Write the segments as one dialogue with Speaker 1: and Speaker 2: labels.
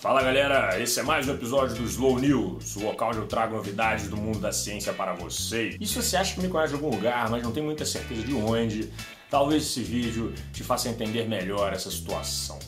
Speaker 1: Fala galera, esse é mais um episódio do Slow News, o local onde eu trago novidades do mundo da ciência para vocês. E se você acha que me conhece de algum lugar, mas não tem muita certeza de onde, talvez esse vídeo te faça entender melhor essa situação.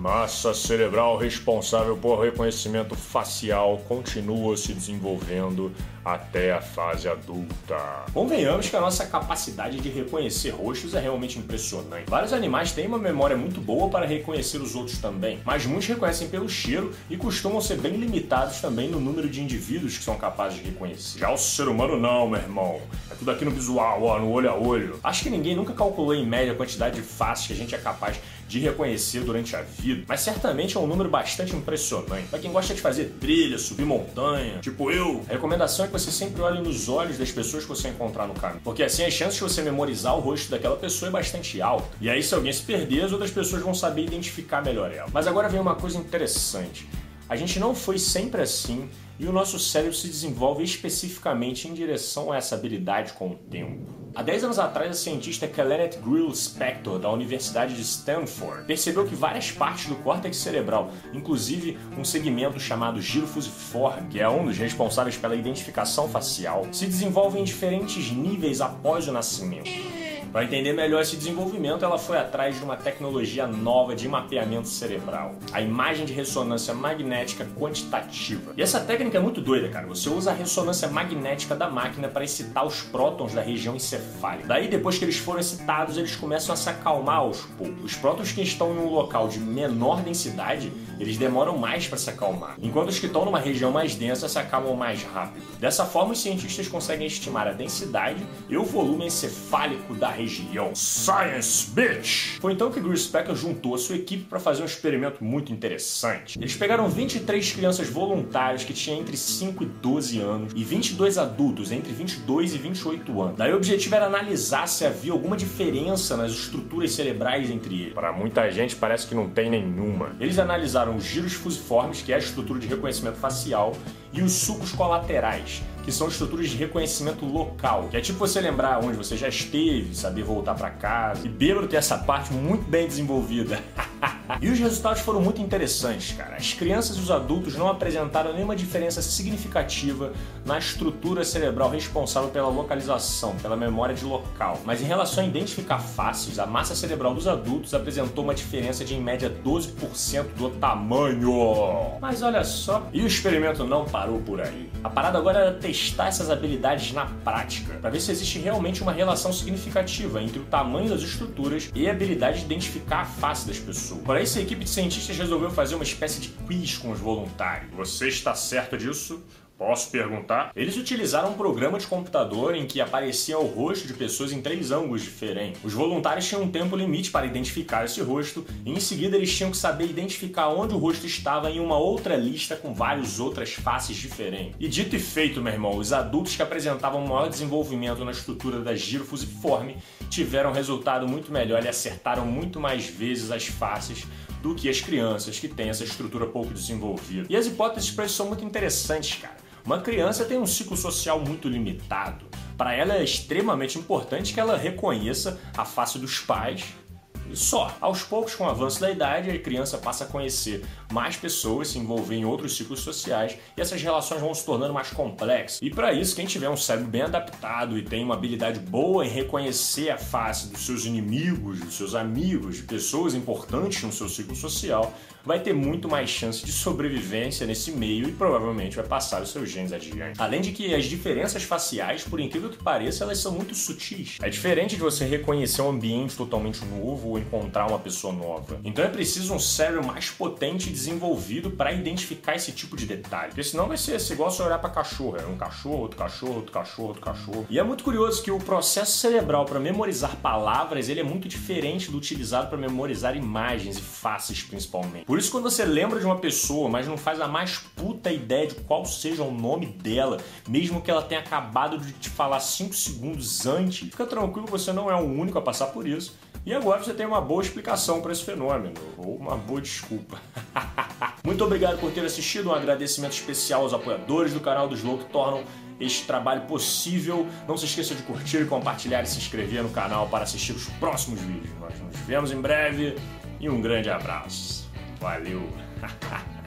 Speaker 1: Massa cerebral responsável por reconhecimento facial continua se desenvolvendo até a fase adulta. Convenhamos que a nossa capacidade de reconhecer rostos é realmente impressionante. Vários animais têm uma memória muito boa para reconhecer os outros também, mas muitos reconhecem pelo cheiro e costumam ser bem limitados também no número de indivíduos que são capazes de reconhecer. Já o ser humano não, meu irmão. É tudo aqui no visual, ó, no olho a olho. Acho que ninguém nunca calculou em média a quantidade de faces que a gente é capaz de reconhecer durante a vida, mas certamente é um número bastante impressionante. Para quem gosta de fazer trilha, subir montanha, tipo eu, a recomendação é que você sempre olhe nos olhos das pessoas que você encontrar no caminho, porque assim as chances de você memorizar o rosto daquela pessoa é bastante alta. E aí se alguém se perder, as outras pessoas vão saber identificar melhor ela. Mas agora vem uma coisa interessante. A gente não foi sempre assim e o nosso cérebro se desenvolve especificamente em direção a essa habilidade com o tempo. Há 10 anos atrás, a cientista Kenneth Grill Spector, da Universidade de Stanford, percebeu que várias partes do córtex cerebral, inclusive um segmento chamado giro fusiforme, que é um dos responsáveis pela identificação facial, se desenvolvem em diferentes níveis após o nascimento. Para entender melhor esse desenvolvimento, ela foi atrás de uma tecnologia nova de mapeamento cerebral, a imagem de ressonância magnética quantitativa. E essa técnica é muito doida, cara. Você usa a ressonância magnética da máquina para excitar os prótons da região encefálica. Daí, depois que eles foram excitados, eles começam a se acalmar aos poucos. Os prótons que estão em um local de menor densidade, eles demoram mais para se acalmar, enquanto os que estão numa região mais densa se acalmam mais rápido. Dessa forma, os cientistas conseguem estimar a densidade e o volume encefálico da região. Science, bitch! Foi então que Grispecker juntou a sua equipe para fazer um experimento muito interessante. Eles pegaram 23 crianças voluntárias que tinham entre 5 e 12 anos e 22 adultos entre 22 e 28 anos. Daí o objetivo era analisar se havia alguma diferença nas estruturas cerebrais entre eles. Para muita gente parece que não tem nenhuma. Eles analisaram os giros fusiformes, que é a estrutura de reconhecimento facial, e os sucos colaterais, que são estruturas de reconhecimento local, que é tipo você lembrar onde você já esteve, saber voltar para casa. E bêbado tem essa parte muito bem desenvolvida. e os resultados foram muito interessantes, cara. As crianças e os adultos não apresentaram nenhuma diferença significativa na estrutura cerebral responsável pela localização, pela memória de local. Mas em relação a identificar faces, a massa cerebral dos adultos apresentou uma diferença de em média 12% do tamanho. Mas olha só, e o experimento não parou por aí. A parada agora era testar essas habilidades na prática, para ver se existe realmente uma relação significativa entre o tamanho das estruturas e a habilidade de identificar a face das pessoas. Para isso, a equipe de cientistas resolveu fazer uma espécie de quiz com os voluntários. Você está certo disso? Posso perguntar? Eles utilizaram um programa de computador em que aparecia o rosto de pessoas em três ângulos diferentes. Os voluntários tinham um tempo limite para identificar esse rosto e em seguida eles tinham que saber identificar onde o rosto estava em uma outra lista com várias outras faces diferentes. E dito e feito, meu irmão, os adultos que apresentavam maior desenvolvimento na estrutura da giro fusiforme tiveram resultado muito melhor e acertaram muito mais vezes as faces do que as crianças que têm essa estrutura pouco desenvolvida. E as hipóteses para isso são muito interessantes, cara. Uma criança tem um ciclo social muito limitado. Para ela é extremamente importante que ela reconheça a face dos pais só. Aos poucos, com o avanço da idade, a criança passa a conhecer mais pessoas, se envolver em outros ciclos sociais e essas relações vão se tornando mais complexas. E para isso, quem tiver um cérebro bem adaptado e tem uma habilidade boa em reconhecer a face dos seus inimigos, dos seus amigos, de pessoas importantes no seu ciclo social, vai ter muito mais chance de sobrevivência nesse meio e provavelmente vai passar os seus genes adiante. Além de que as diferenças faciais, por incrível que pareça, elas são muito sutis. É diferente de você reconhecer um ambiente totalmente novo encontrar uma pessoa nova. Então é preciso um cérebro mais potente e desenvolvido para identificar esse tipo de detalhe. Porque senão vai ser igual você olhar para cachorro, é um cachorro, outro cachorro, outro cachorro, outro cachorro. E é muito curioso que o processo cerebral para memorizar palavras, ele é muito diferente do utilizado para memorizar imagens e faces principalmente. Por isso, quando você lembra de uma pessoa, mas não faz a mais puta ideia de qual seja o nome dela, mesmo que ela tenha acabado de te falar 5 segundos antes, fica tranquilo, você não é o único a passar por isso. E agora você tem uma boa explicação para esse fenômeno, ou uma boa desculpa. Muito obrigado por ter assistido, um agradecimento especial aos apoiadores do canal do Slow que tornam este trabalho possível. Não se esqueça de curtir, compartilhar e se inscrever no canal para assistir os próximos vídeos. Nós nos vemos em breve e um grande abraço. Valeu!